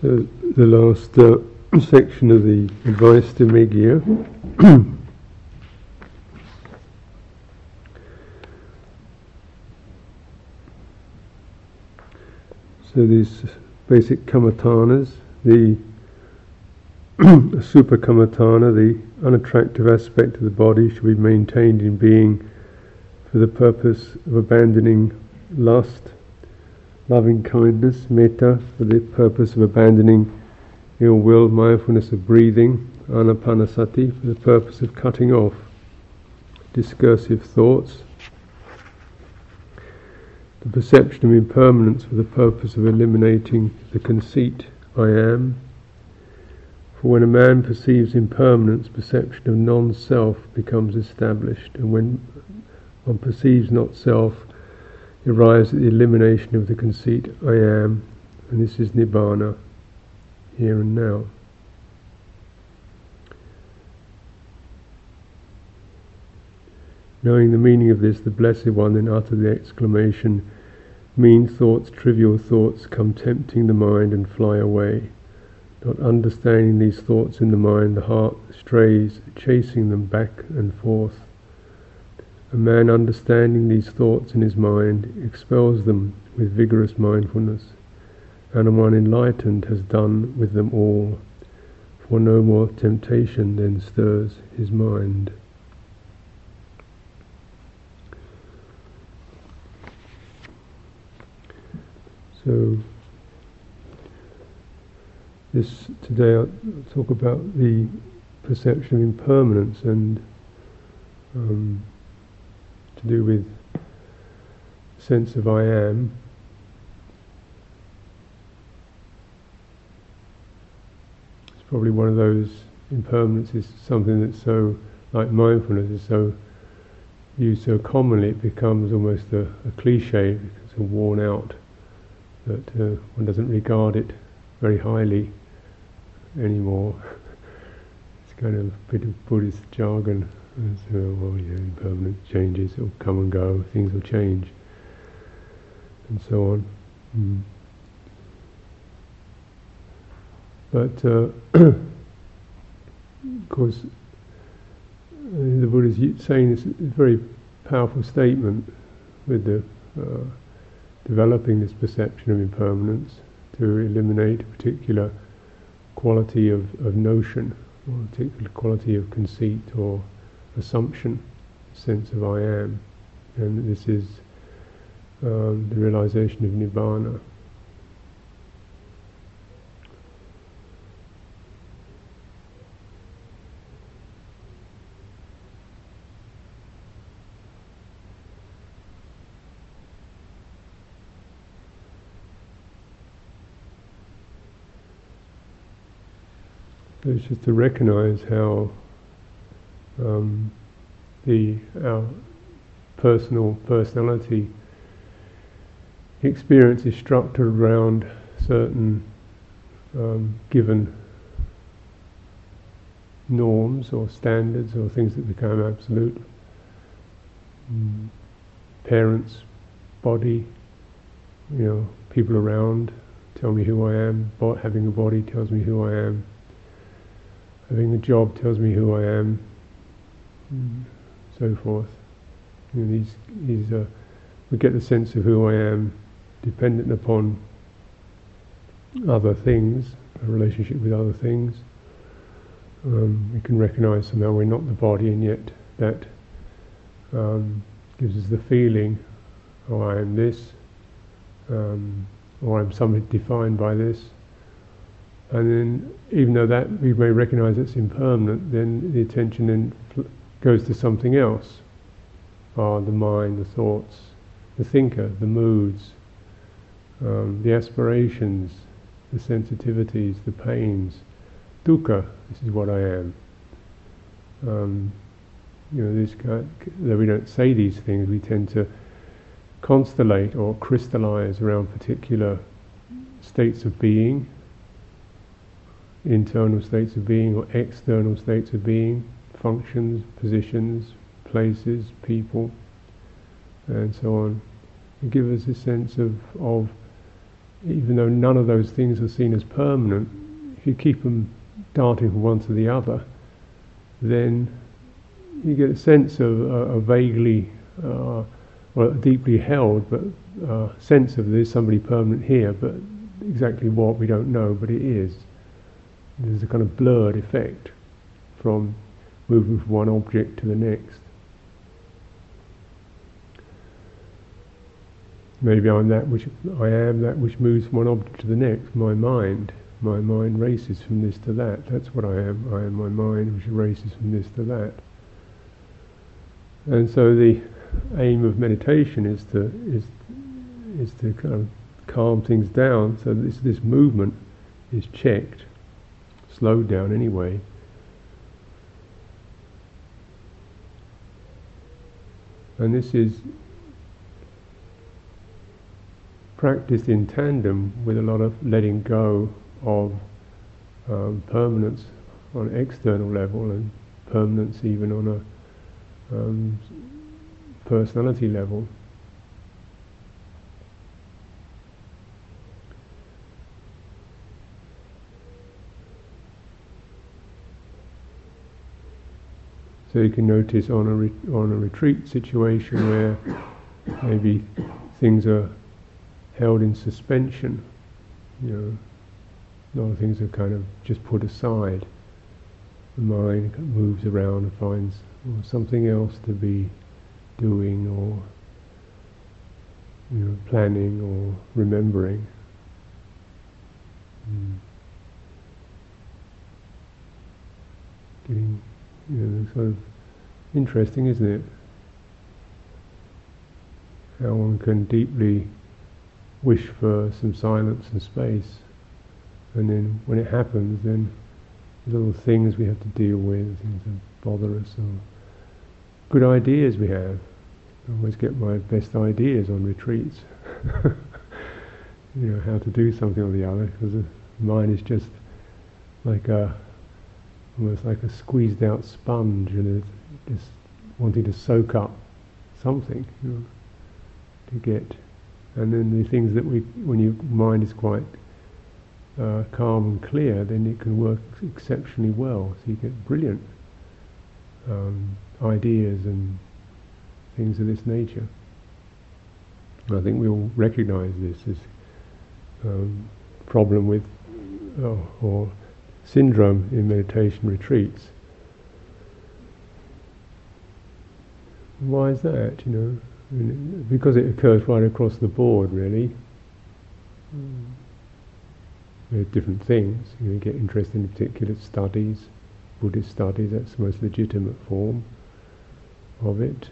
So the last uh, section of the advice to Meghiya. so these basic kammatthanas, the asubha kammatthana, the unattractive aspect of the body, should be maintained in being for the purpose of abandoning lust, loving kindness, metta, for the purpose of abandoning ill will, mindfulness of breathing, anapanasati, for the purpose of cutting off discursive thoughts, the perception of impermanence for the purpose of eliminating the conceit, I am. For when a man perceives impermanence, perception of non self becomes established, and when one perceives not self, arrives at the elimination of the conceit I am, and this is Nibbana, here and now. Knowing the meaning of this, the Blessed One then uttered the exclamation, Mean thoughts, trivial thoughts come tempting the mind and fly away. Not understanding these thoughts in the mind, the heart strays, chasing them back and forth. A man understanding these thoughts in his mind expels them with vigorous mindfulness, and a one enlightened has done with them all, for no more temptation then stirs his mind. So, this today I'll talk about the perception of impermanence and um, to do with sense of I am. It's probably one of those impermanences, something that's so like mindfulness is so used so commonly it becomes almost a, a cliche it's a worn out that uh, one doesn't regard it very highly anymore. it's kind of a bit of Buddhist jargon. So, well, impermanent changes will come and go, things will change, and so on. Mm. But, uh, of course, the Buddha is saying this very powerful statement with the uh, developing this perception of impermanence to eliminate a particular quality of, of notion or a particular quality of conceit or assumption, sense of I am, and this is um, the realization of nibbana. it's just to recognize how um, the our personal personality experience is structured around certain um, given norms or standards or things that become absolute. Mm. Parents, body, you know, people around tell me who I am. having a body tells me who I am having a job tells me who I am, mm. so forth. You know, these, these, uh, we get the sense of who I am dependent upon other things, a relationship with other things. Um, we can recognize somehow we're not the body, and yet that um, gives us the feeling, oh, I am this, um, or I'm something defined by this. And then, even though that we may recognize it's impermanent, then the attention then goes to something else. Ah, the mind, the thoughts, the thinker, the moods, um, the aspirations, the sensitivities, the pains. Dukkha, this is what I am. Um, you know, this kind, though we don't say these things, we tend to constellate or crystallize around particular states of being internal states of being or external states of being, functions, positions, places, people, and so on. And give us a sense of, of even though none of those things are seen as permanent, if you keep them darting from one to the other, then you get a sense of a, a vaguely, uh, well, deeply held, but uh, sense of there's somebody permanent here, but exactly what we don't know, but it is. There's a kind of blurred effect from moving from one object to the next. Maybe I'm that which I am that which moves from one object to the next. My mind, my mind races from this to that. That's what I am. I am my mind which races from this to that. And so the aim of meditation is to is is to kind of calm things down so this this movement is checked, slowed down anyway. And this is practiced in tandem with a lot of letting go of um, permanence on external level and permanence even on a um, personality level. So you can notice on a re- on a retreat situation where maybe things are held in suspension. You know, a lot of things are kind of just put aside. The mind moves around and finds something else to be doing or you know, planning or remembering. Mm. Getting, you know, sort of interesting, isn't it? How one can deeply wish for some silence and space. And then when it happens, then little things we have to deal with, things that bother us, or good ideas we have. I always get my best ideas on retreats. you know, how to do something or the other, because the mind is just like a, almost like a squeezed out sponge, and it's just wanting to soak up something, you know, to get and then the things that we, when your mind is quite uh, calm and clear, then it can work exceptionally well. So you get brilliant um, ideas and things of this nature. I think we all recognise this as um, problem with oh, or syndrome in meditation retreats. Why is that? You know because it occurs right across the board, really. Mm. different things. You, know, you get interested in particular studies, Buddhist studies. That's the most legitimate form of it.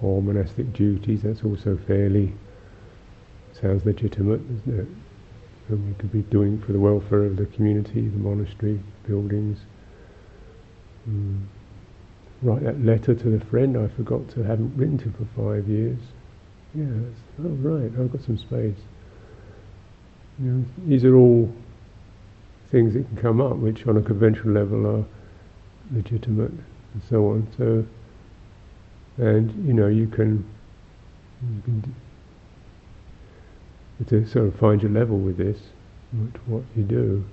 Or monastic duties. That's also fairly sounds legitimate, isn't it? We could be doing for the welfare of the community, the monastery, buildings. Mm write that letter to the friend I forgot to, haven't written to for five years. Yes, oh right, I've got some space. You know, these are all things that can come up, which on a conventional level are legitimate and so on. So, and you know, you can, you can to sort of find your level with this, what, what you do.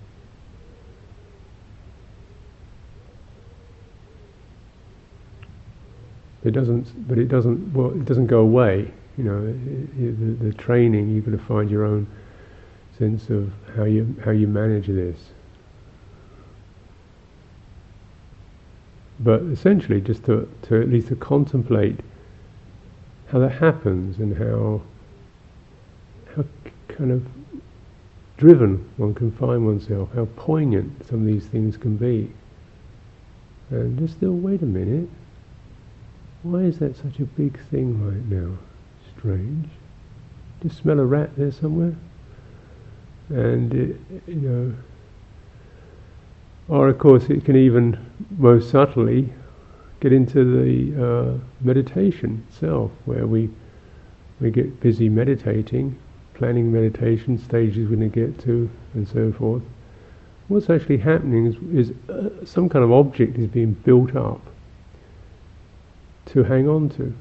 It doesn't, but it doesn't. Well, it doesn't go away. You know, it, it, the, the training you've got to find your own sense of how you how you manage this. But essentially, just to, to at least to contemplate how that happens and how kind of driven one can find oneself, how poignant some of these things can be. And just still, wait a minute, why is that such a big thing right now? Strange. Just smell a rat there somewhere? And, it, you know, or of course it can even most subtly get into the uh, meditation itself, where we we get busy meditating, planning meditation stages we're going to get to, and so forth. What's actually happening is, is uh, some kind of object is being built up to hang on to.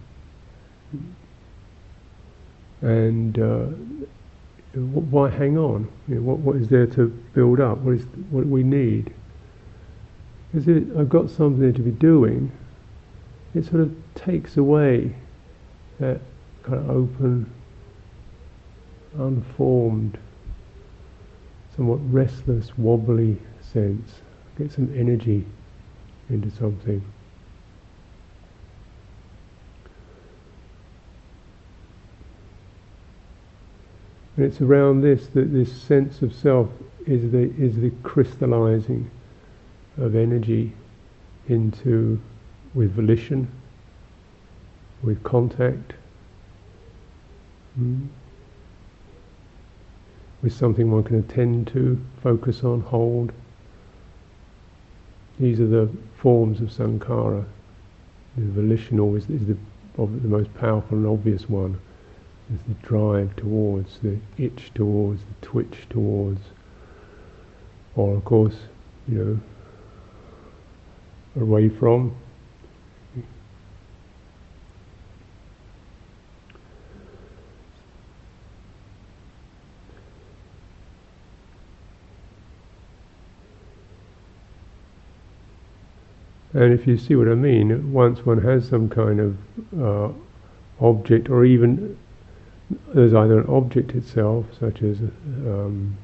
And uh, why hang on? You know, what, what is there to build up? What is what we need? Because it I've got something to be doing, it sort of takes away that kind of open, unformed, somewhat restless, wobbly sense. Get some energy into something. And it's around this that this sense of self is the is the crystallizing of energy into with volition, with contact, mm, with something one can attend to, focus on, hold. These are the forms of sankhara. The volition always is the, the most powerful and obvious one. Is the drive towards, the itch towards, the twitch towards. Or of course, you know, away from. And if you see what I mean, once one has some kind of uh, object, or even there's either an object itself, such as um,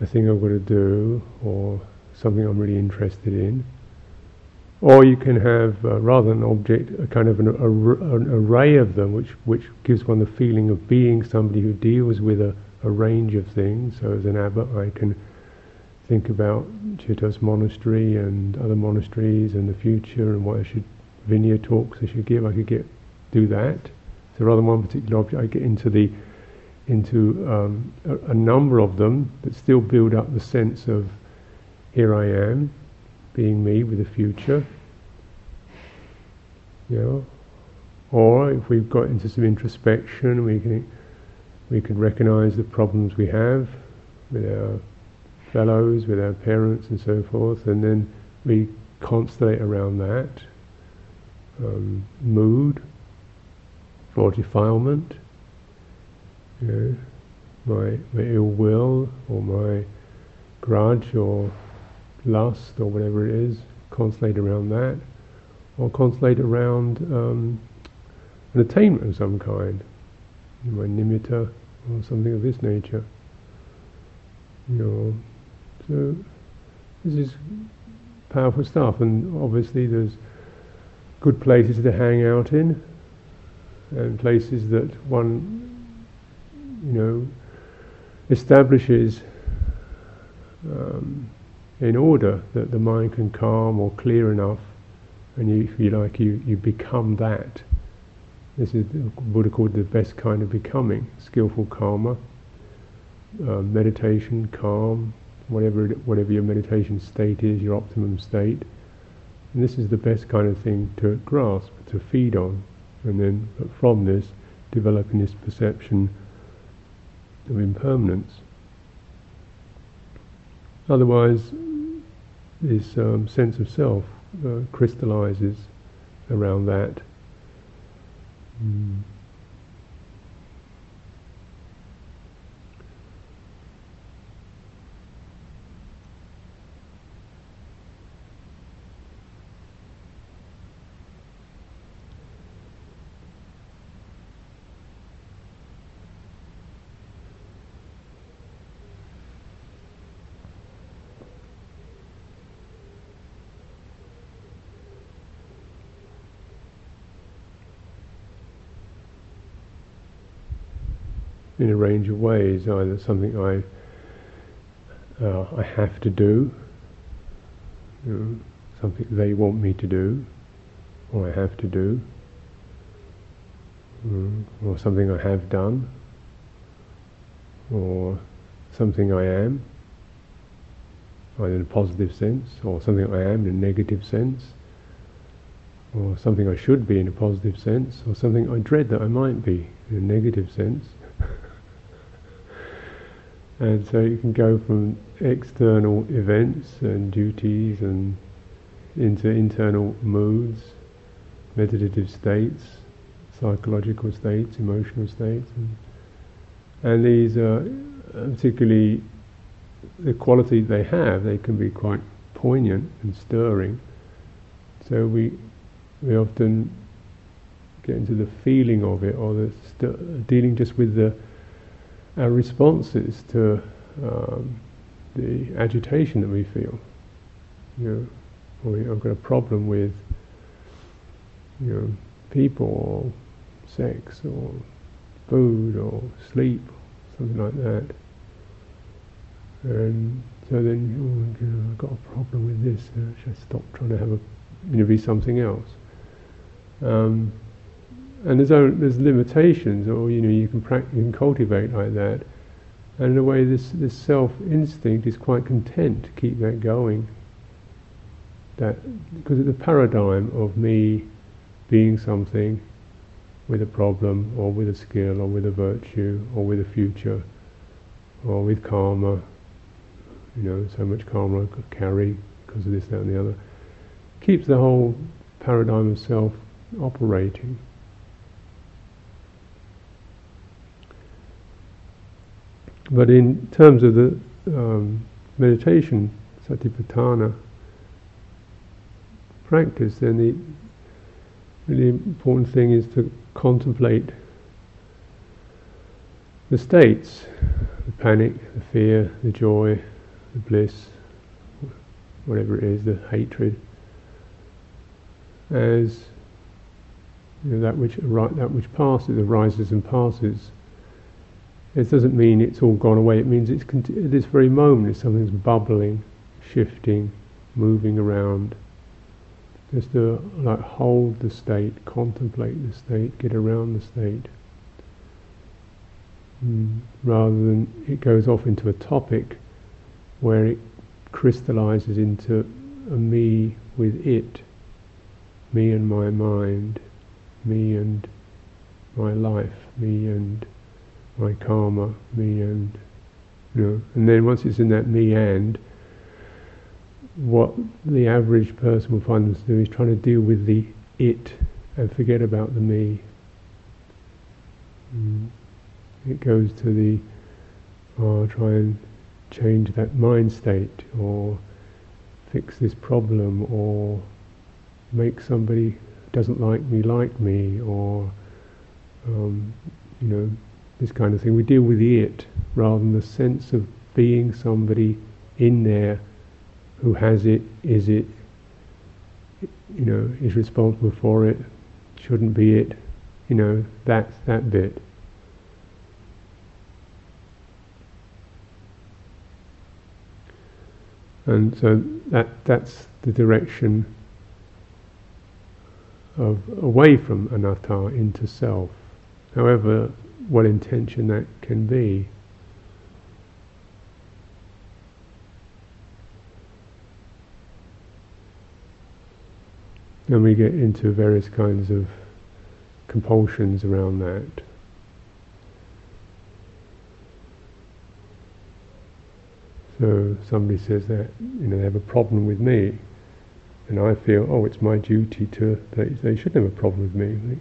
a thing I've got to do, or something I'm really interested in, or you can have, uh, rather than an object, a kind of an, an, array of them, which, which gives one the feeling of being somebody who deals with a, a range of things. So as an abbot, I can think about Chithurst Monastery and other monasteries and the future and what I should, Vinaya talks I should give, I could get, do that. So rather than one particular object, I get into the, into um, a, a number of them that still build up the sense of here I am, being me with the future. You know, or if we've got into some introspection, we can we can recognise the problems we have with our fellows, with our parents, and so forth, and then we constellate around that um, mood for defilement, you know, my my ill will or my grudge or lust or whatever it is, constellate around that, or constellate around um, an attainment of some kind, my nimitta or something of this nature. You know, so this is powerful stuff, and obviously there's good places to hang out in, and places that one, you know, establishes um, in order that the mind can calm or clear enough, and you, if you like, you, you become that. This is what Buddha called the best kind of becoming, skillful karma, uh, meditation, calm, whatever whatever your meditation state is, your optimum state. And this is the best kind of thing to grasp, to feed on, and then from this, developing this perception of impermanence. Otherwise, this um, sense of self uh, crystallizes around that. Mm. In a range of ways, either something I uh, I have to do, you know, something they want me to do, or I have to do, mm, or something I have done, or something I am, either in a positive sense, or something I am in a negative sense, or something I should be in a positive sense, or something I dread that I might be in a negative sense. And so you can go from external events and duties and into internal moods, meditative states, psychological states, emotional states, and And these are uh, particularly the quality they have, they can be quite poignant and stirring. So we we often get into the feeling of it, or the dealing just with the our responses to um, the agitation that we feel. You know, I've got a problem with you know people or sex or food or sleep, something like that. And so then, oh, you know, I've got a problem with this. Uh, should I stop trying to have a, you know, be something else? Um, and there's there's limitations, or you know, you can practice, you can cultivate like that. And in a way, this this self instinct is quite content to keep that going. That because a paradigm of me being something with a problem, or with a skill, or with a virtue, or with a future, or with karma, you know, so much karma I could carry because of this, that, and the other. Keeps the whole paradigm of self operating. But in terms of the um, meditation, satipatthana practice, then the really important thing is to contemplate the states, the panic, the fear, the joy, the bliss, whatever it is, the hatred, as you know, that which that which passes, arises and passes. It doesn't mean it's all gone away. It means it's at this very moment, something's bubbling, shifting, moving around. Just to like hold the state, contemplate the state, get around the state, mm. rather than it goes off into a topic where it crystallizes into a me with it, me and my mind, me and my life, me and my karma, me and you know, and then once it's in that me and, what the average person will find themselves doing is trying to deal with the it and forget about the me. Mm. It goes to the oh, try and change that mind state or fix this problem or make somebody doesn't like me like me or um, you know this kind of thing. We deal with the it rather than the sense of being somebody in there who has it is it you know is responsible for it shouldn't be it you know that's that bit. And so that that's the direction of away from anatta into self, however well intentioned that can be. And we get into various kinds of compulsions around that. So somebody says that you know they have a problem with me, and I feel oh it's my duty to they, they should have a problem with me.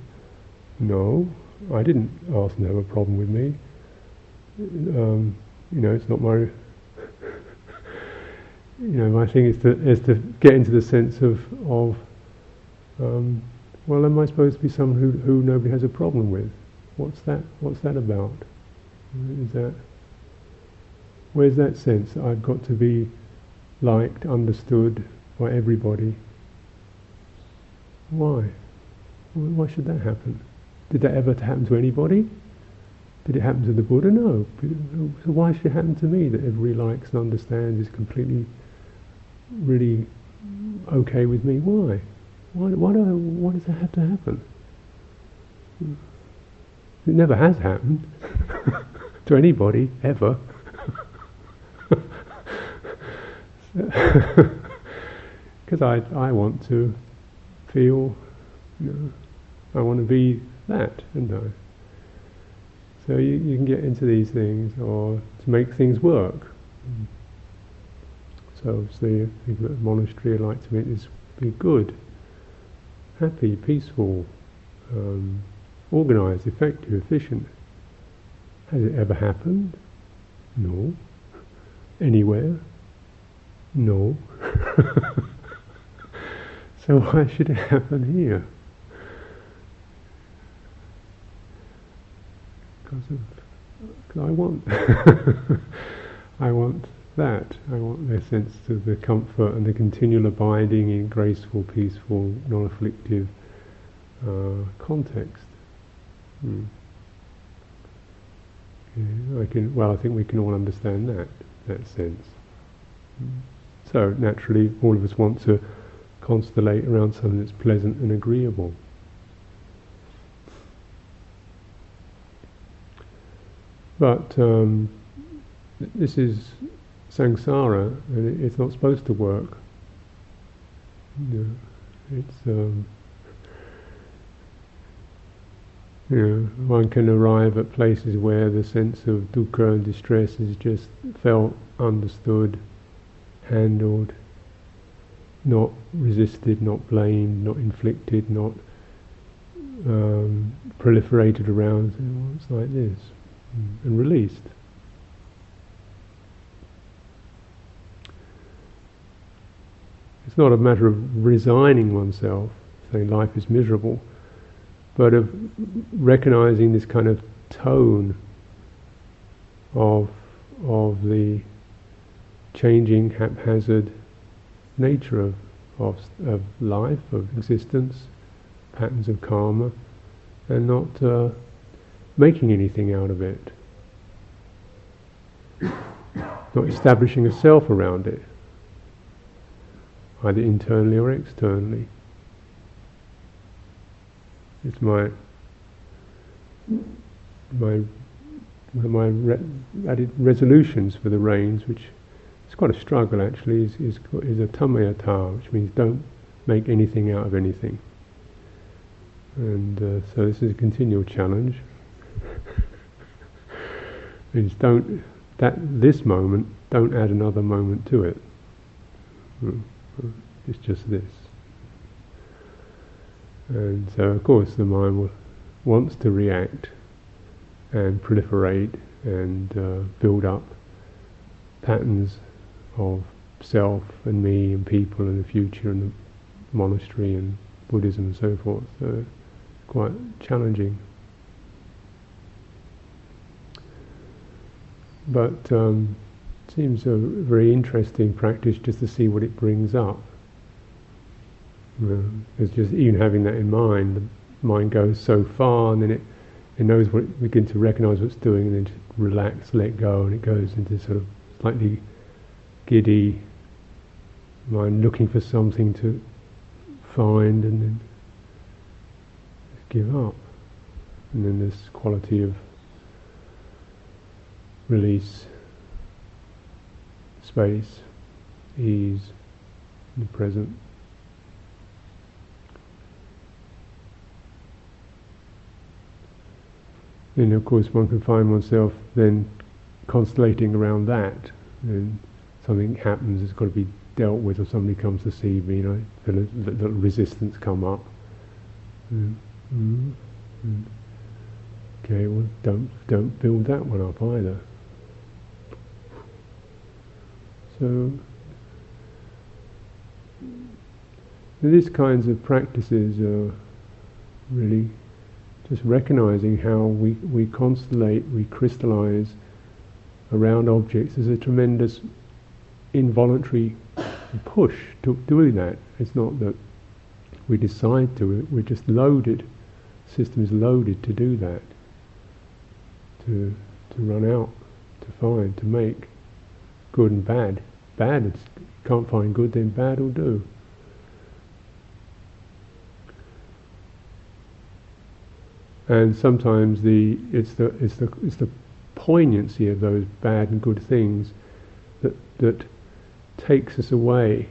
No, I didn't ask them to have a problem with me. Um, you know it's not my. you know my thing is to is to get into the sense of of um, well am I supposed to be someone who who nobody has a problem with? What's that? What's that about? Is that Where's that sense that I've got to be liked, understood by everybody? Why? Why should that happen? Did that ever happen to anybody? Did it happen to the Buddha? No. So why should it happen to me that everybody likes and understands, is completely, really okay with me? Why? Why, why, do I, why does that have to happen? It never has happened to anybody, ever. Because I, I want to feel, you know, I want to be that, don't I? So you, you can get into these things or to make things work. So obviously people at the monastery like to be good, happy, peaceful, um, organised, effective, efficient. Has it ever happened? No. Anywhere? No. so why should it happen here? Because I want, I want that. I want the sense of the comfort and the continual abiding in graceful, peaceful, non-afflictive uh, context. Hmm. Yeah, I can. Well, I think we can all understand that that sense. Hmm. So naturally, all of us want to constellate around something that's pleasant and agreeable. But um, this is samsara, and it's not supposed to work. You know, it's um, you know, one can arrive at places where the sense of dukkha and distress is just felt, understood, handled, not resisted, not blamed, not inflicted, not um, proliferated around. It's like this, and released. It's not a matter of resigning oneself, saying life is miserable, but of recognizing this kind of tone of of the changing, haphazard nature of, of, of life, of existence, patterns of karma, and not uh, making anything out of it. Not establishing a self around it, either internally or externally. It's my my my re- added resolutions for the rains, which it's quite a struggle actually, is, is, is atammayata, which means don't make anything out of anything. And uh, so this is a continual challenge. Is don't that this moment don't add another moment to it. Hmm. It's just this. And so of course the mind will, wants to react and proliferate and uh, build up patterns of self and me and people and the future and the monastery and Buddhism and so forth. So quite challenging. But um, seems a very interesting practice just to see what it brings up. it's just even having that in mind, the mind goes so far and then it, it knows what it begins to recognize what it's doing and then just relax, let go, and it goes into sort of slightly giddy, mind looking for something to find and then give up. And then this quality of release, space, ease, the present. Then of course one can find oneself then constellating around that and something happens, it's got to be dealt with, or somebody comes to see me, you know, little resistance come up. Mm, mm, mm. Okay, well, don't don't build that one up either. So, these kinds of practices are really just recognizing how we, we constellate, we crystallize around objects is a tremendous involuntary push to doing that. It's not that we decide to, we're just loaded. The system is loaded to do that. To, to run out, to find, to make good and bad. Bad, it's, can't find good, then bad will do. And sometimes the it's the it's the it's the poignancy of those bad and good things that that takes us away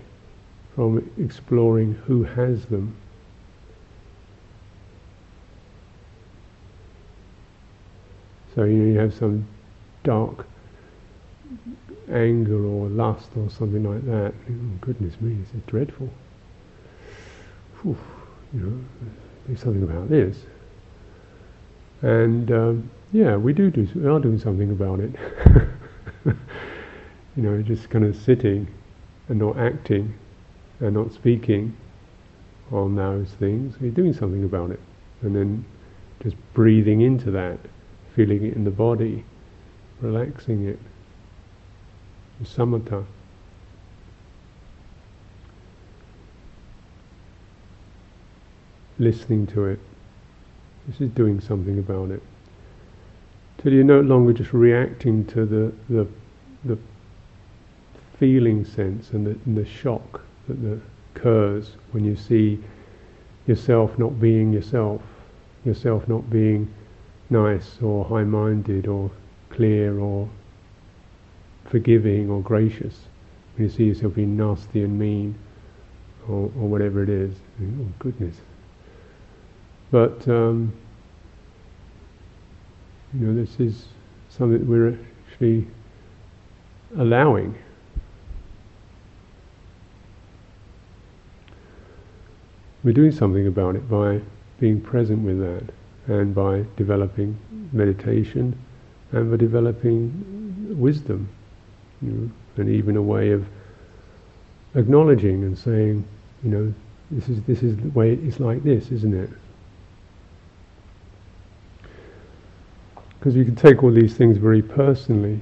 from exploring who has them. So you know you have some dark anger or lust or something like that. Oh, goodness me, this is dreadful. Whew, you know, do something about this. And um, yeah, we do do, we are doing something about it. you know, just kind of sitting and not acting and not speaking on those things. We're doing something about it. And then just breathing into that, feeling it in the body, relaxing it. Samatha. Listening to it. This is doing something about it. Till you're no longer just reacting to the, the, the feeling sense and the, and the shock that the, occurs when you see yourself not being yourself, yourself not being nice or high-minded or clear or forgiving or gracious. When you see yourself being nasty and mean or, or whatever it is, oh goodness. But um, you know, this is something that we're actually allowing. We're doing something about it by being present with that and by developing meditation and by developing wisdom you know, and even a way of acknowledging and saying, you know, this is this is the way it's like this, isn't it? Because you can take all these things very personally,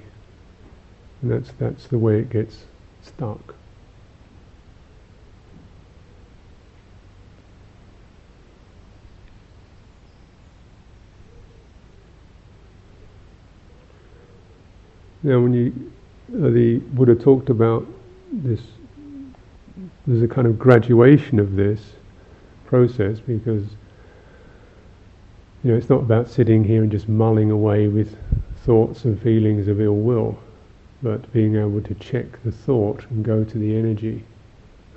and that's that's the way it gets stuck. Now, when you Uh, the Buddha talked about this, there's a kind of graduation of this process because you know it's not about sitting here and just mulling away with thoughts and feelings of ill will, but being able to check the thought and go to the energy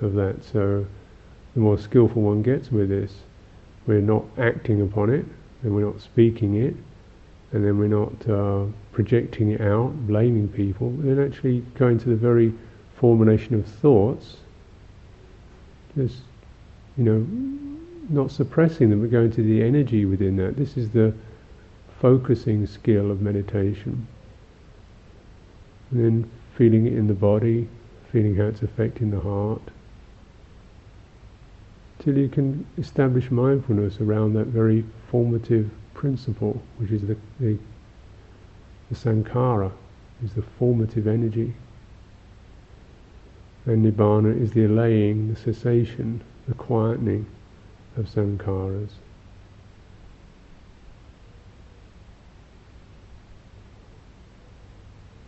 of that. So, the more skillful one gets with this, we're not acting upon it and we're not speaking it and then we're not uh, projecting it out, blaming people, then actually going to the very formulation of thoughts, just, you know, not suppressing them, but going to the energy within that. This is the focusing skill of meditation. And then feeling it in the body, feeling how it's affecting the heart, till you can establish mindfulness around that very formative principle, which is the, the, the sankhara, is the formative energy. And nibbana is the allaying, the cessation, the quietening of sankharas.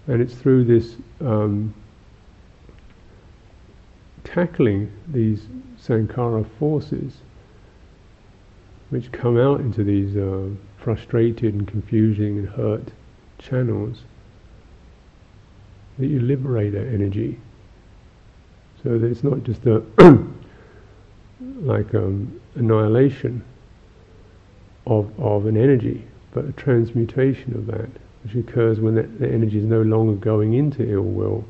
And it's through this um, tackling these sankhara forces which come out into these uh, frustrated and confusing and hurt channels, that you liberate that energy. So that it's not just a like um, annihilation of of an energy, but a transmutation of that, which occurs when that, the energy is no longer going into ill will,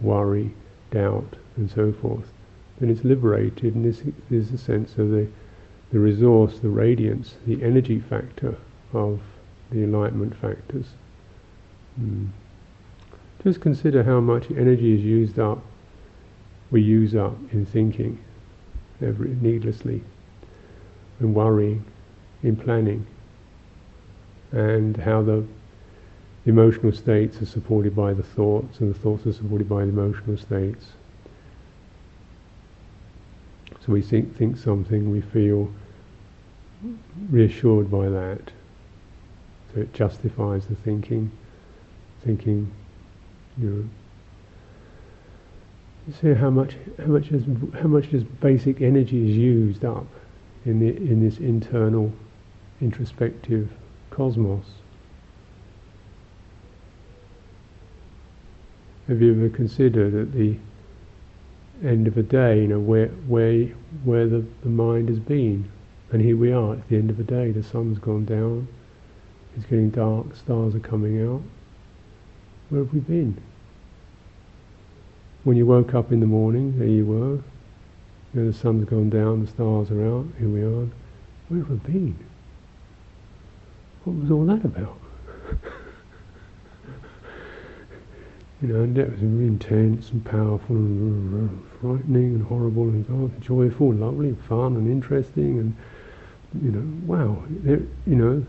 worry, doubt, and so forth. Then it's liberated, and this is the sense of the the resource, the radiance, the energy factor of the enlightenment factors. Mm. Just consider how much energy is used up, we use up in thinking, every, needlessly, in worrying, in planning, and how the emotional states are supported by the thoughts, and the thoughts are supported by the emotional states. So we think, think something, we feel reassured by that. So it justifies the thinking, thinking, you know. You see how much how much is how much this basic energy is used up in the in this internal introspective cosmos. Have you ever considered that the end of a day, you know, where where where the, the mind has been? And here we are at the end of the day, the sun's gone down, it's getting dark, stars are coming out. Where have we been? When you woke up in the morning, there you were. You know, the sun's gone down, the stars are out, here we are. Where have we been? what was all that about? You know, and that was really intense and powerful and frightening and horrible and oh, joyful and lovely and fun and interesting and you know, wow, you know,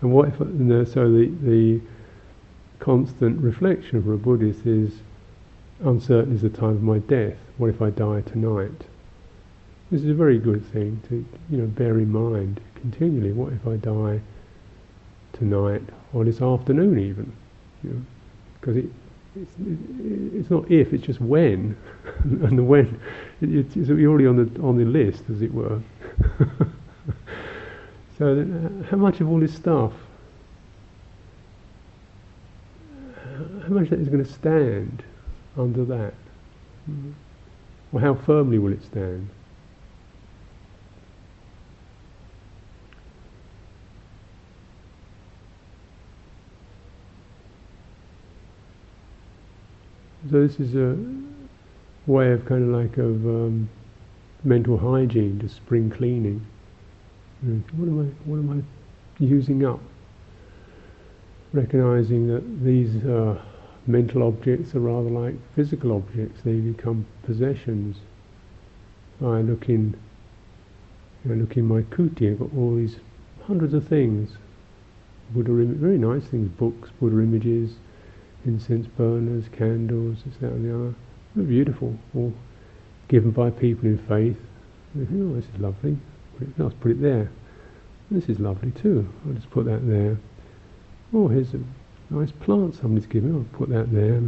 and what if, and so the, the constant reflection for a Buddhist is uncertain is the time of my death. What if I die tonight? This is a very good thing to you know bear in mind continually. What if I die tonight or this afternoon even? Because you know, it, it's, it's not if, it's just when, and the when it, it's already on the on the list, as it were. so, uh, how much of all this stuff how much that is going to stand under that? Mm-hmm. Or how firmly will it stand? So this is a way of kind of like of um, mental hygiene, just spring cleaning. What am I? What am I using up? Recognizing that these uh, mental objects are rather like physical objects. They become possessions. I look in, look in my kuti. I've got all these hundreds of things. Buddha, very nice things, books, Buddha images, incense burners, candles, this, that, and the other. They're beautiful, all given by people in faith. Oh, this is lovely. I'll put it there. This is lovely too. I'll just put that there. Oh, here's a nice plant somebody's given I'll put that there.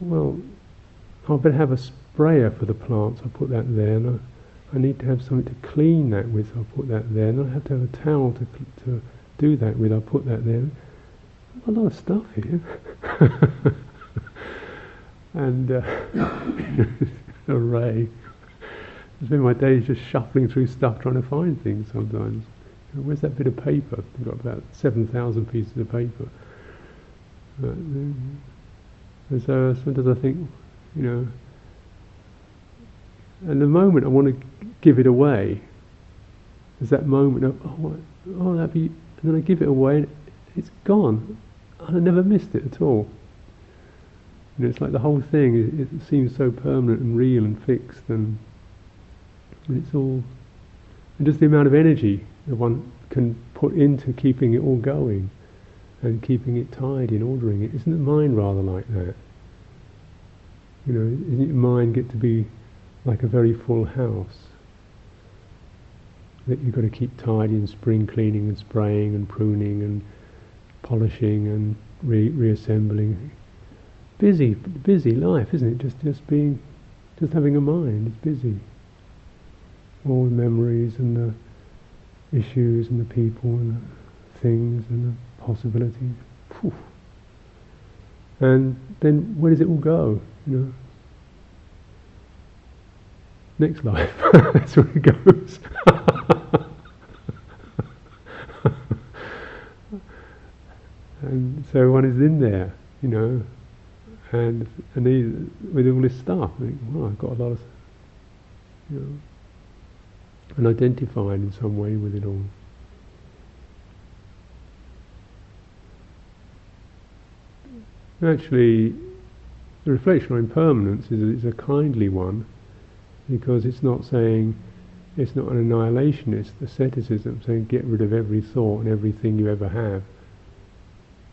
Well, I better have a sprayer for the plants, I'll put that there. And I, I need to have something to clean that with, I'll put that there. And I have to have a towel to, to do that with, I'll put that there. A lot of stuff here. and uh, array. I spend my days just shuffling through stuff trying to find things sometimes. Where's that bit of paper? I've got about 7,000 pieces of paper. And so sometimes I think, you know, and the moment I want to give it away, there's that moment of, oh, oh that'd be, and then I give it away and it's gone. And I never missed it at all. You know, it's like the whole thing, it, it seems so permanent and real and fixed and, and it's all, and just the amount of energy that one can put into keeping it all going and keeping it tidy and ordering it. Isn't the mind rather like that? You know, isn't your mind get to be like a very full house? That you've got to keep tidy and spring cleaning and spraying and pruning and polishing and re- reassembling. Busy, busy life, isn't it? Just, just being, just having a mind. It's busy. All the memories and the issues and the people and the things and the possibilities. Whew. And then where does it all go? You know, next life. That's where it goes. and so one is in there, you know, and and he, with all this stuff, I think, well, I've got a lot of, you know, and identified in some way with it all. Actually, the reflection on impermanence is, is a kindly one because it's not saying, it's not an annihilationist asceticism, saying get rid of every thought and everything you ever have.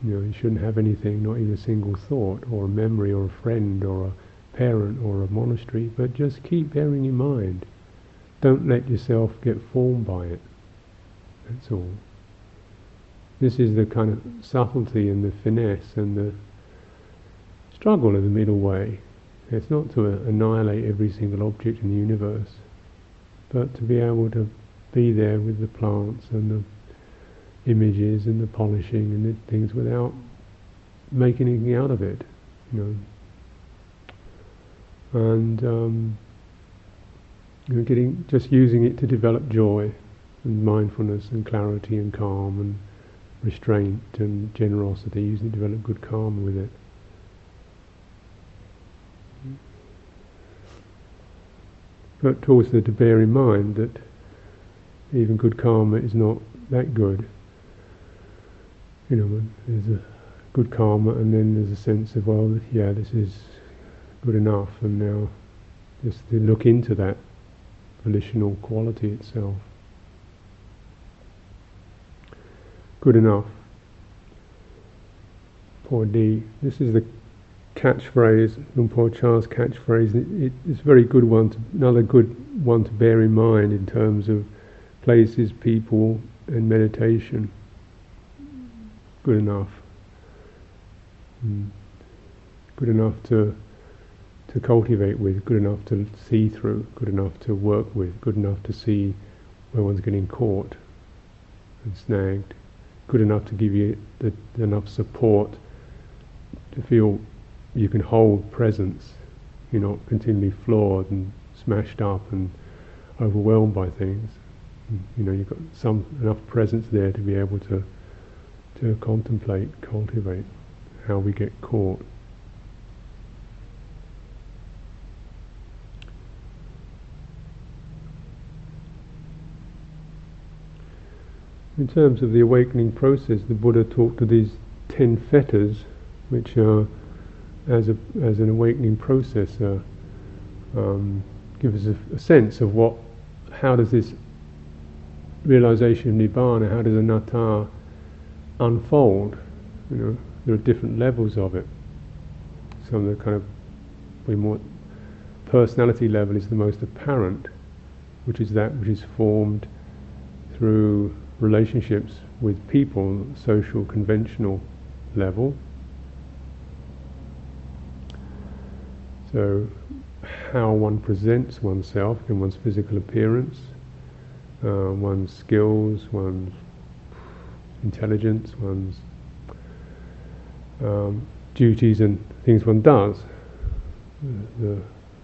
You know, shouldn't have anything, not even a single thought, or a memory, or a friend, or a parent, or a monastery, but just keep bearing in mind. Don't let yourself get formed by it. That's all. This is the kind of subtlety and the finesse and the struggle of the middle way. It's not to annihilate every single object in the universe, but to be able to be there with the plants and the images and the polishing and the things without making anything out of it, you know. And um, you know, getting just using it to develop joy and mindfulness and clarity and calm and restraint and generosity, using it to develop good karma with it. But also to bear in mind that even good karma is not that good. You know, there's a good karma, and then there's a sense of, well, yeah, this is good enough, and now just to look into that volitional quality itself. Good enough. Por dee. This is the catchphrase, Luang Por Chah's catchphrase. It, it's a very good one, to, another good one to bear in mind in terms of places, people, and meditation. Good enough. Mm. Good enough to to cultivate with, good enough to see through, good enough to work with, good enough to see where one's getting caught and snagged, good enough to give you the, enough support to feel you can hold presence. You're not continually flawed and smashed up and overwhelmed by things. You know, you've got some enough presence there to be able to to contemplate, cultivate how we get caught. In terms of the awakening process, the Buddha talked of these ten fetters, which are, as, a, as an awakening process, uh, um, give us a, a, sense of what, how does this realization of nibbana, how does anatta unfold? You know, there are different levels of it. Some of the kind of we more personality level is the most apparent, which is that which is formed through relationships with people, social, conventional level. So, how one presents oneself in one's physical appearance, uh, one's skills, one's intelligence, one's um, duties and things one does, the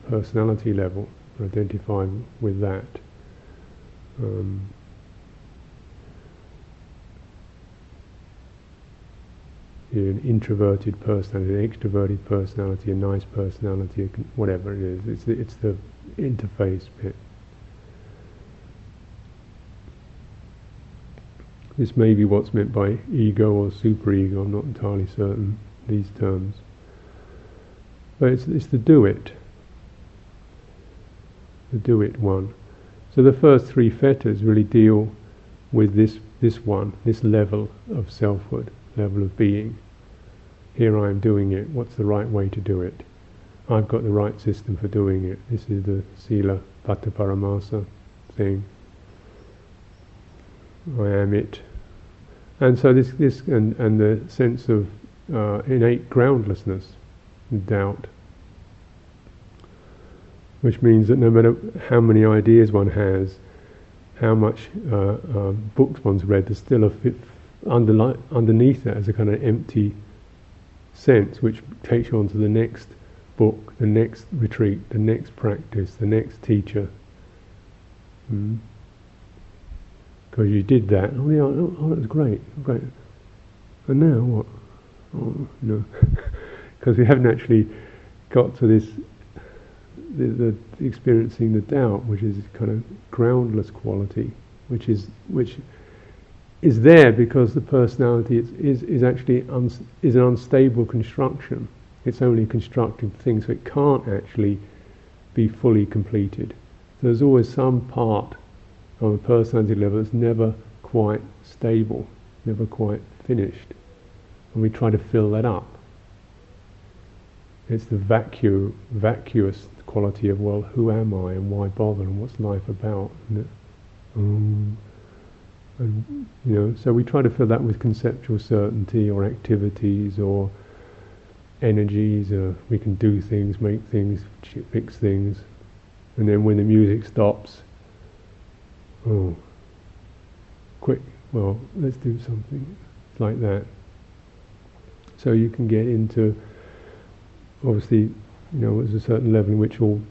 personality level, identifying with that. Um, an introverted personality, an extroverted personality, a nice personality, whatever it is. It's the, it's the interface bit. This may be what's meant by ego or superego, I'm not entirely certain, these terms. But it's, it's the do it. The do it one. So the first three fetters really deal with this, this one, this level of selfhood level of being. Here I am doing it. What's the right way to do it? I've got the right system for doing it. This is the Sila Pata Paramasa thing. I am it. And so this, this and, and the sense of uh, innate groundlessness, doubt, which means that no matter how many ideas one has, how much uh, uh, books one's read, there's still a fit underli- underneath that as a kind of empty sense which takes you on to the next book, the next retreat, the next practice, the next teacher. Because you did that. Oh yeah, oh, oh, that was great, great. And now what? Oh, no. Because we haven't actually got to this, the, the, experiencing the doubt, which is kind of groundless quality, which is, which is there because the personality is, is, is actually un, is an unstable construction. It's only a constructed thing, so it can't actually be fully completed. So there's always some part of a personality level that's never quite stable, never quite finished. And we try to fill that up. It's the vacu- vacuous quality of, well, who am I and why bother and what's life about? Um, and, you know, so we try to fill that with conceptual certainty or activities or energies. Or we can do things, make things, fix things, and then when the music stops, oh, quick! Well, let's do something like that. So you can get into, obviously, you know, there's a certain level in which all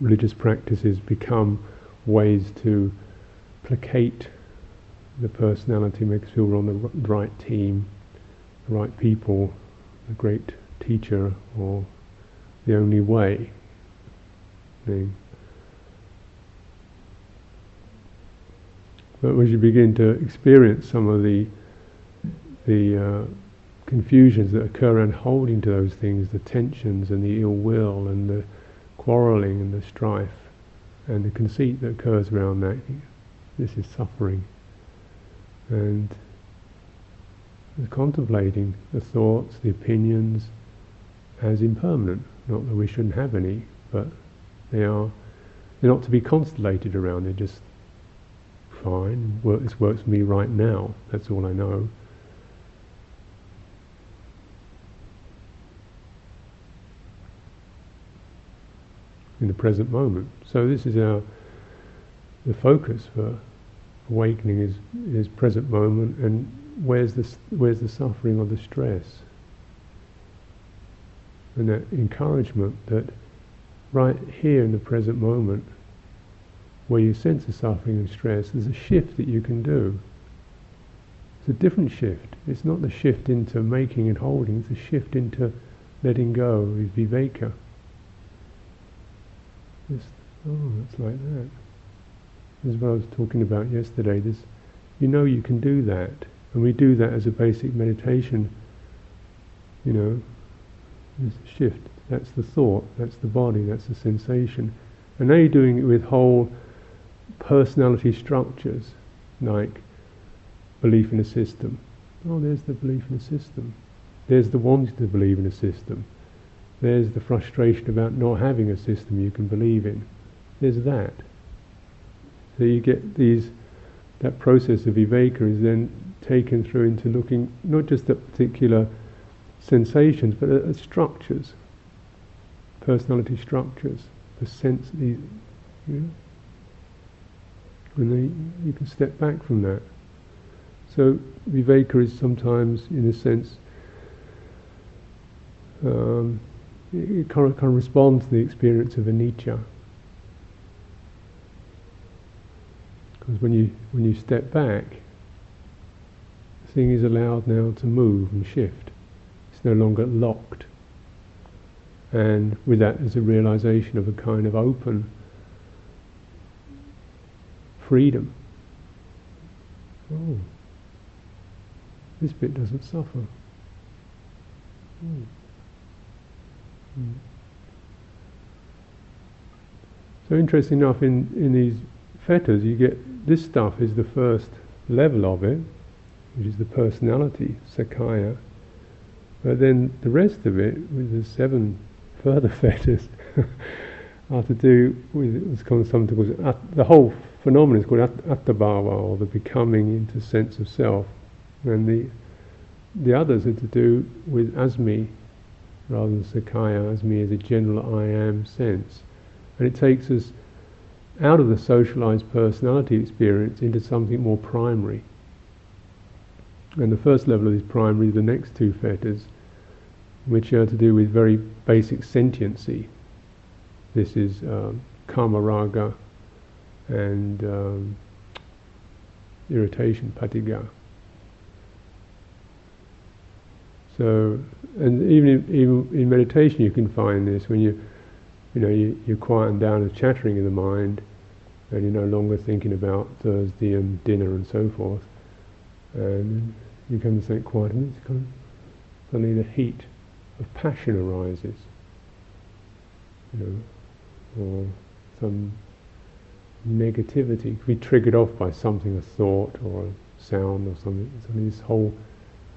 religious practices become ways to placate the personality makes us feel we're on the right team, the right people, the great teacher, or the only way. But as you begin to experience some of the the uh, confusions that occur around holding to those things, the tensions and the ill will and the quarrelling and the strife and the conceit that occurs around that. This is suffering. And contemplating the thoughts, the opinions as impermanent. Not that we shouldn't have any, but they are they're not to be constellated around. They're just fine. This works for me right now. That's all I know. In the present moment. So this is our the focus for awakening is is present moment and where's the where's the suffering or the stress and that encouragement that right here in the present moment where you sense the suffering and stress there's a shift that you can do. It's a different shift. It's not the shift into making and holding it's a shift into letting go is viveka. Just, oh it's like that. This is what I was talking about yesterday. This you know you can do that. And we do that as a basic meditation, you know, this shift. That's the thought, that's the body, that's the sensation. And now you're doing it with whole personality structures, like belief in a system. Oh, there's the belief in a system. There's the wanting to believe in a system. There's the frustration about not having a system you can believe in. There's that. So you get these, that process of viveka is then taken through into looking not just at particular sensations, but at, structures, personality structures, the sense, the, you know, they, you can step back from that. So viveka is sometimes, in a sense, um, it kind of, kind of responds to the experience of anicca. Because when you when you step back, the thing is allowed now to move and shift. It's no longer locked. And with that there's a realization of a kind of open freedom. Oh, this bit doesn't suffer. Oh. Mm. So interesting enough, in, in these fetters, you get this stuff is the first level of it, which is the personality, Sakkaya. But then the rest of it, with the seven further fetters, are to do with what's called something called the whole phenomenon is called at, attabhava, or the becoming into sense of self, and the the others are to do with asmi, rather than sakkaya. Asmi is a general I am sense, and it takes us out of the socialized personality experience into something more primary. And the first level of is primary, the next two fetters, which are to do with very basic sentiency. This is um, raga and um, irritation, patigha. So, and even in, even in meditation, you can find this when you, you know, you, you quieten down the chattering in the mind, and you're no longer thinking about Thursday and dinner and so forth, and you come to something quiet, and it's kind of suddenly the heat of passion arises, you know, or some negativity could be triggered off by something, a thought or a sound or something. Suddenly this whole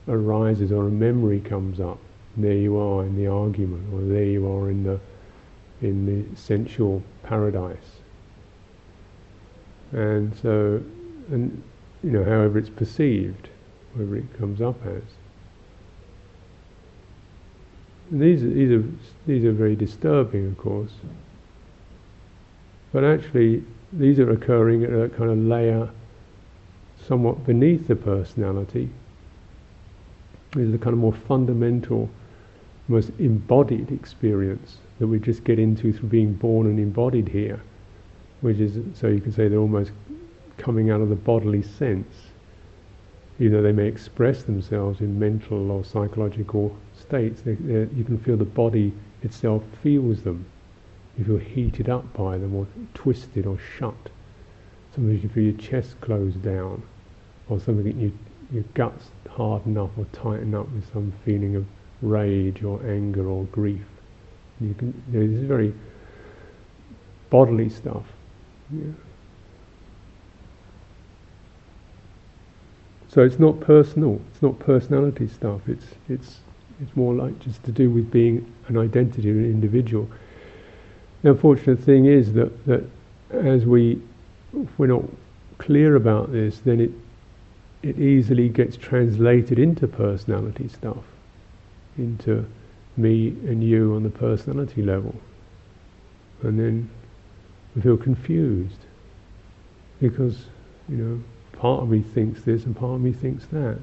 arises, or a memory comes up. There you are in the argument, or there you are in the in the sensual paradise. And so, and you know, however it's perceived whatever it comes up as. And these these are these are very disturbing, of course. But actually, these are occurring at a kind of layer somewhat beneath the personality. These are the kind of more fundamental, most embodied experience that we just get into through being born and embodied here, which is so you can say they're almost coming out of the bodily sense even though they may express themselves in mental or psychological states, they, you can feel the body itself feels them. You feel heated up by them, or twisted, or shut. Sometimes you feel your chest close down, or something you your guts harden up or tighten up with some feeling of rage or anger or grief. You can, you know, this is very bodily stuff. Yeah. So it's not personal. It's not personality stuff. It's it's it's more like just to do with being an identity, an individual. The unfortunate thing is that that as we, we're not clear about this, then it it easily gets translated into personality stuff, into me and you on the personality level, and then we feel confused because you know part of me thinks this and part of me thinks that.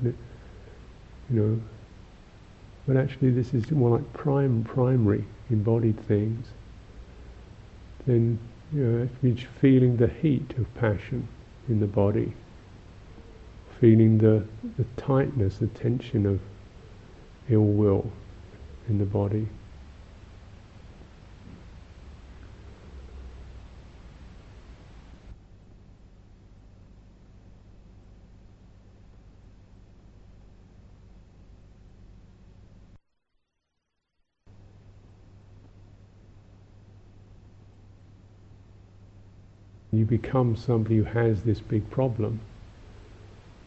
You know, but actually this is more like prime, primary, embodied things. Then, you know, it's feeling the heat of passion in the body, feeling the, the tightness, the tension of ill will in the body. Become somebody who has this big problem.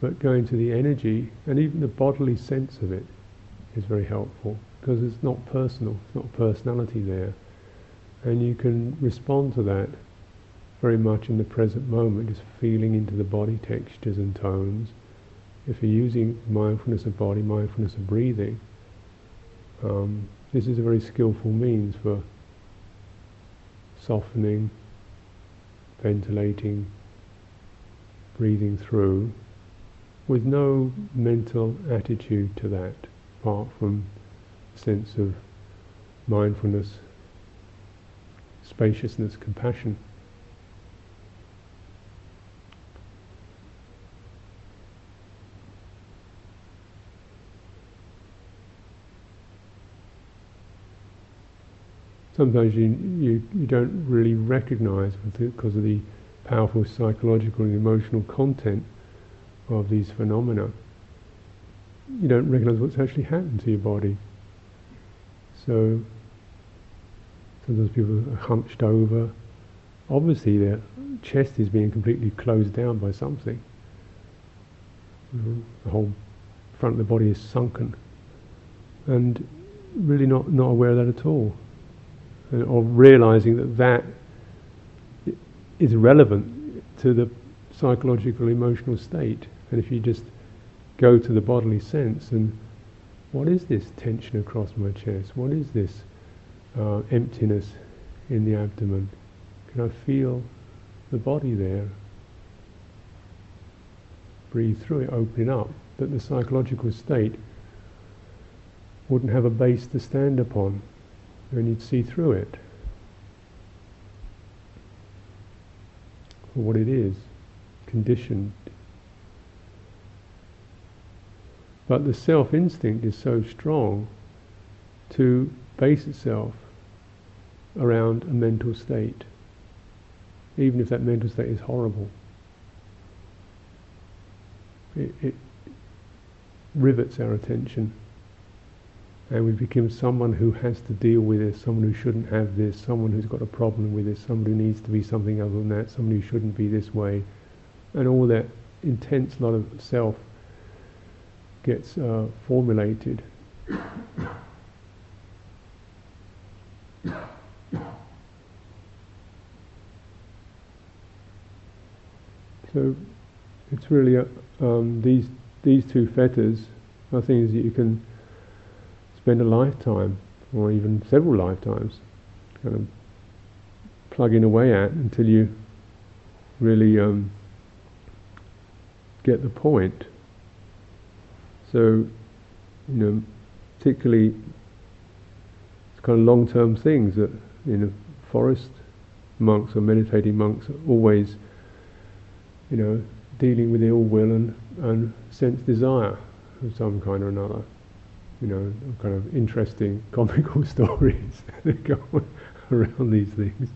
But going to the energy and even the bodily sense of it is very helpful because it's not personal, it's not personality there. And you can respond to that very much in the present moment, just feeling into the body textures and tones. If you're using mindfulness of body, mindfulness of breathing, um, this is a very skillful means for softening ventilating, breathing through, with no mental attitude to that, apart from a sense of mindfulness, spaciousness, compassion. Sometimes you, you, you don't really recognize because of the powerful psychological and emotional content of these phenomena. You don't recognize what's actually happened to your body. So sometimes people are hunched over. Obviously, their chest is being completely closed down by something. Mm-hmm. The whole front of the body is sunken, and really not not aware of that at all. Uh, of realizing that that is relevant to the psychological emotional state. And if you just go to the bodily sense and what is this tension across my chest? What is this uh, emptiness in the abdomen? Can I feel the body there? Breathe through it, opening up, that the psychological state wouldn't have a base to stand upon and you'd see through it for what it is, conditioned. But the self instinct is so strong to base itself around a mental state, even if that mental state is horrible. It, it rivets our attention and we become someone who has to deal with this, someone who shouldn't have this, someone who's got a problem with this, someone who needs to be something other than that, someone who shouldn't be this way, and all that intense lot of self gets uh, formulated. So it's really a, um, these these two fetters are things that you can spend a lifetime or even several lifetimes kind of plugging away at until you really um, get the point. So, you know, particularly it's kind of long-term things that in a forest monks or meditating monks are always, you know, dealing with ill will and, and sense desire of some kind or another you know, kind of interesting comical stories that go around these things.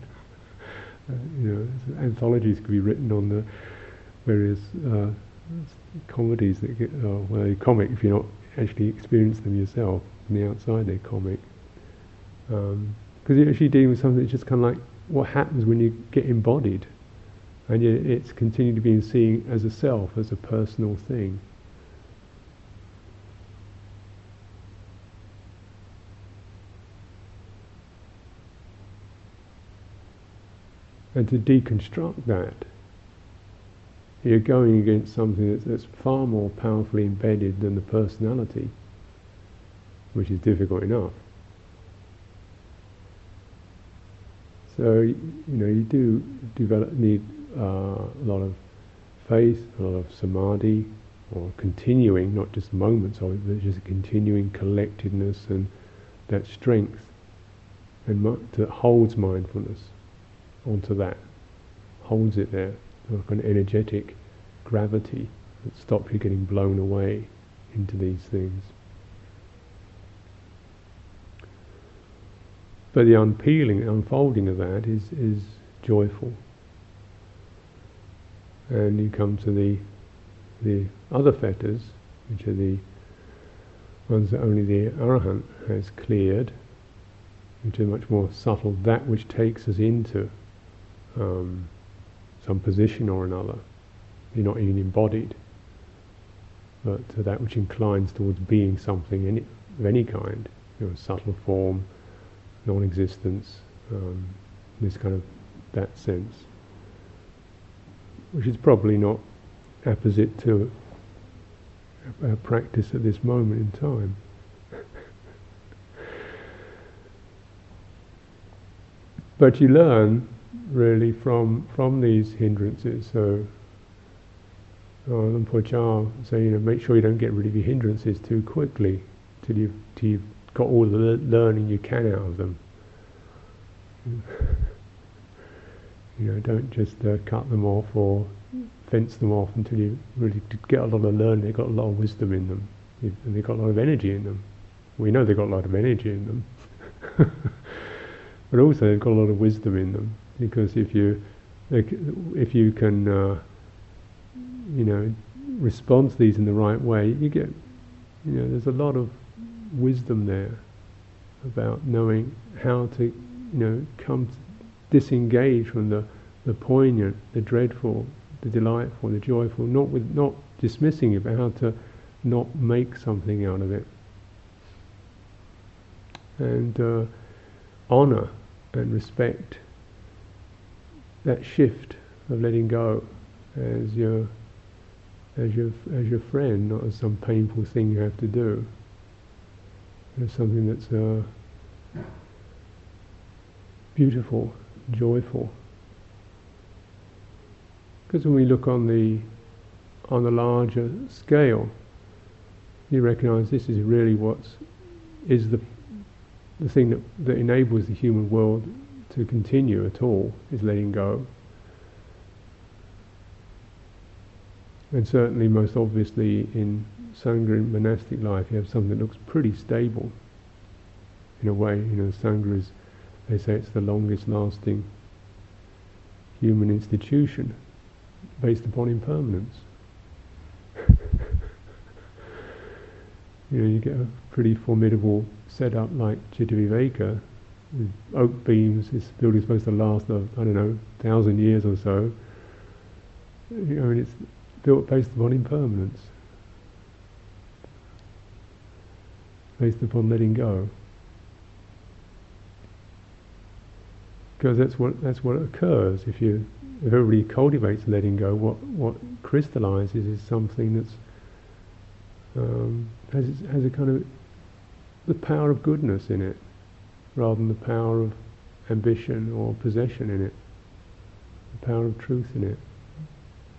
Uh, you know, anthologies could be written on the various uh, comedies that get, oh, well, they're comic if you're not actually experience them yourself. From the outside, they're comic. Because um, you're actually dealing with something that's just kind of like what happens when you get embodied. And yet it's continued to be seen as a self, as a personal thing. And to deconstruct that, you're going against something that's, far more powerfully embedded than the personality, which is difficult enough. So you know you do develop need uh, a lot of faith, a lot of samadhi, or continuing, not just moments of it, but just a continuing collectedness and that strength, and that holds mindfulness onto that, holds it there, like an energetic gravity that stops you getting blown away into these things. But the unpeeling, unfolding of that is, is joyful. And you come to the the other fetters, which are the ones that only the arahant has cleared, which are much more subtle, that which takes us into um, some position or another. You're not even embodied, but to that which inclines towards being something any, of any kind, you know, subtle form, non-existence, um, this kind of that sense, which is probably not apposite to a practice at this moment in time. but you learn really from from these hindrances. So Por Chah say, you know, make sure you don't get rid of your hindrances too quickly till you've, till you've got all the learning you can out of them. you know, don't just uh, cut them off or fence them off until you really get a lot of learning. They've got a lot of wisdom in them, and they've got a lot of energy in them. We know they've got a lot of energy in them, but also they've got a lot of wisdom in them because if you if you can uh, you know respond to these in the right way, you get you know there's a lot of wisdom there about knowing how to you know come disengage from the the poignant, the dreadful, the delightful, the joyful, not with not dismissing it, but how to not make something out of it. And uh, honor and respect that shift of letting go as your as your as your friend, not as some painful thing you have to do. As something that's uh, beautiful, joyful. Because when we look on the on the larger scale, you recognise this is really what is the the thing that, that enables the human world to continue at all is letting go. And certainly, most obviously, in Sangha monastic life, you have something that looks pretty stable. In a way, you know, Sangha is, they say it's the longest lasting human institution based upon impermanence. you know, you get a pretty formidable setup like Cittaviveka, with oak beams. This building's supposed to last, uh, I don't know, thousand years or so. Know, and it's built based upon impermanence, based upon letting go. Because that's what that's what occurs if you if everybody cultivates letting go. What what crystallizes is something that's um, has has a kind of the power of goodness in it rather than the power of ambition or possession in it, the power of truth in it,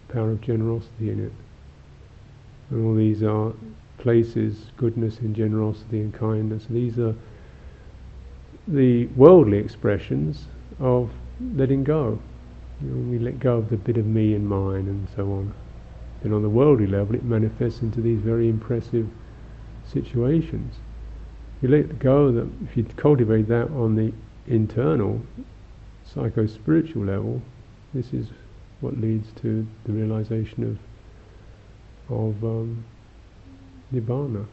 the power of generosity in it. And all these are places, goodness and generosity and kindness. These are the worldly expressions of letting go. You know, we let go of the bit of me and mine and so on. And on the worldly level, it manifests into these very impressive situations you let go that if you cultivate that on the internal psycho-spiritual level, this is what leads to the realization of of um, nibbana.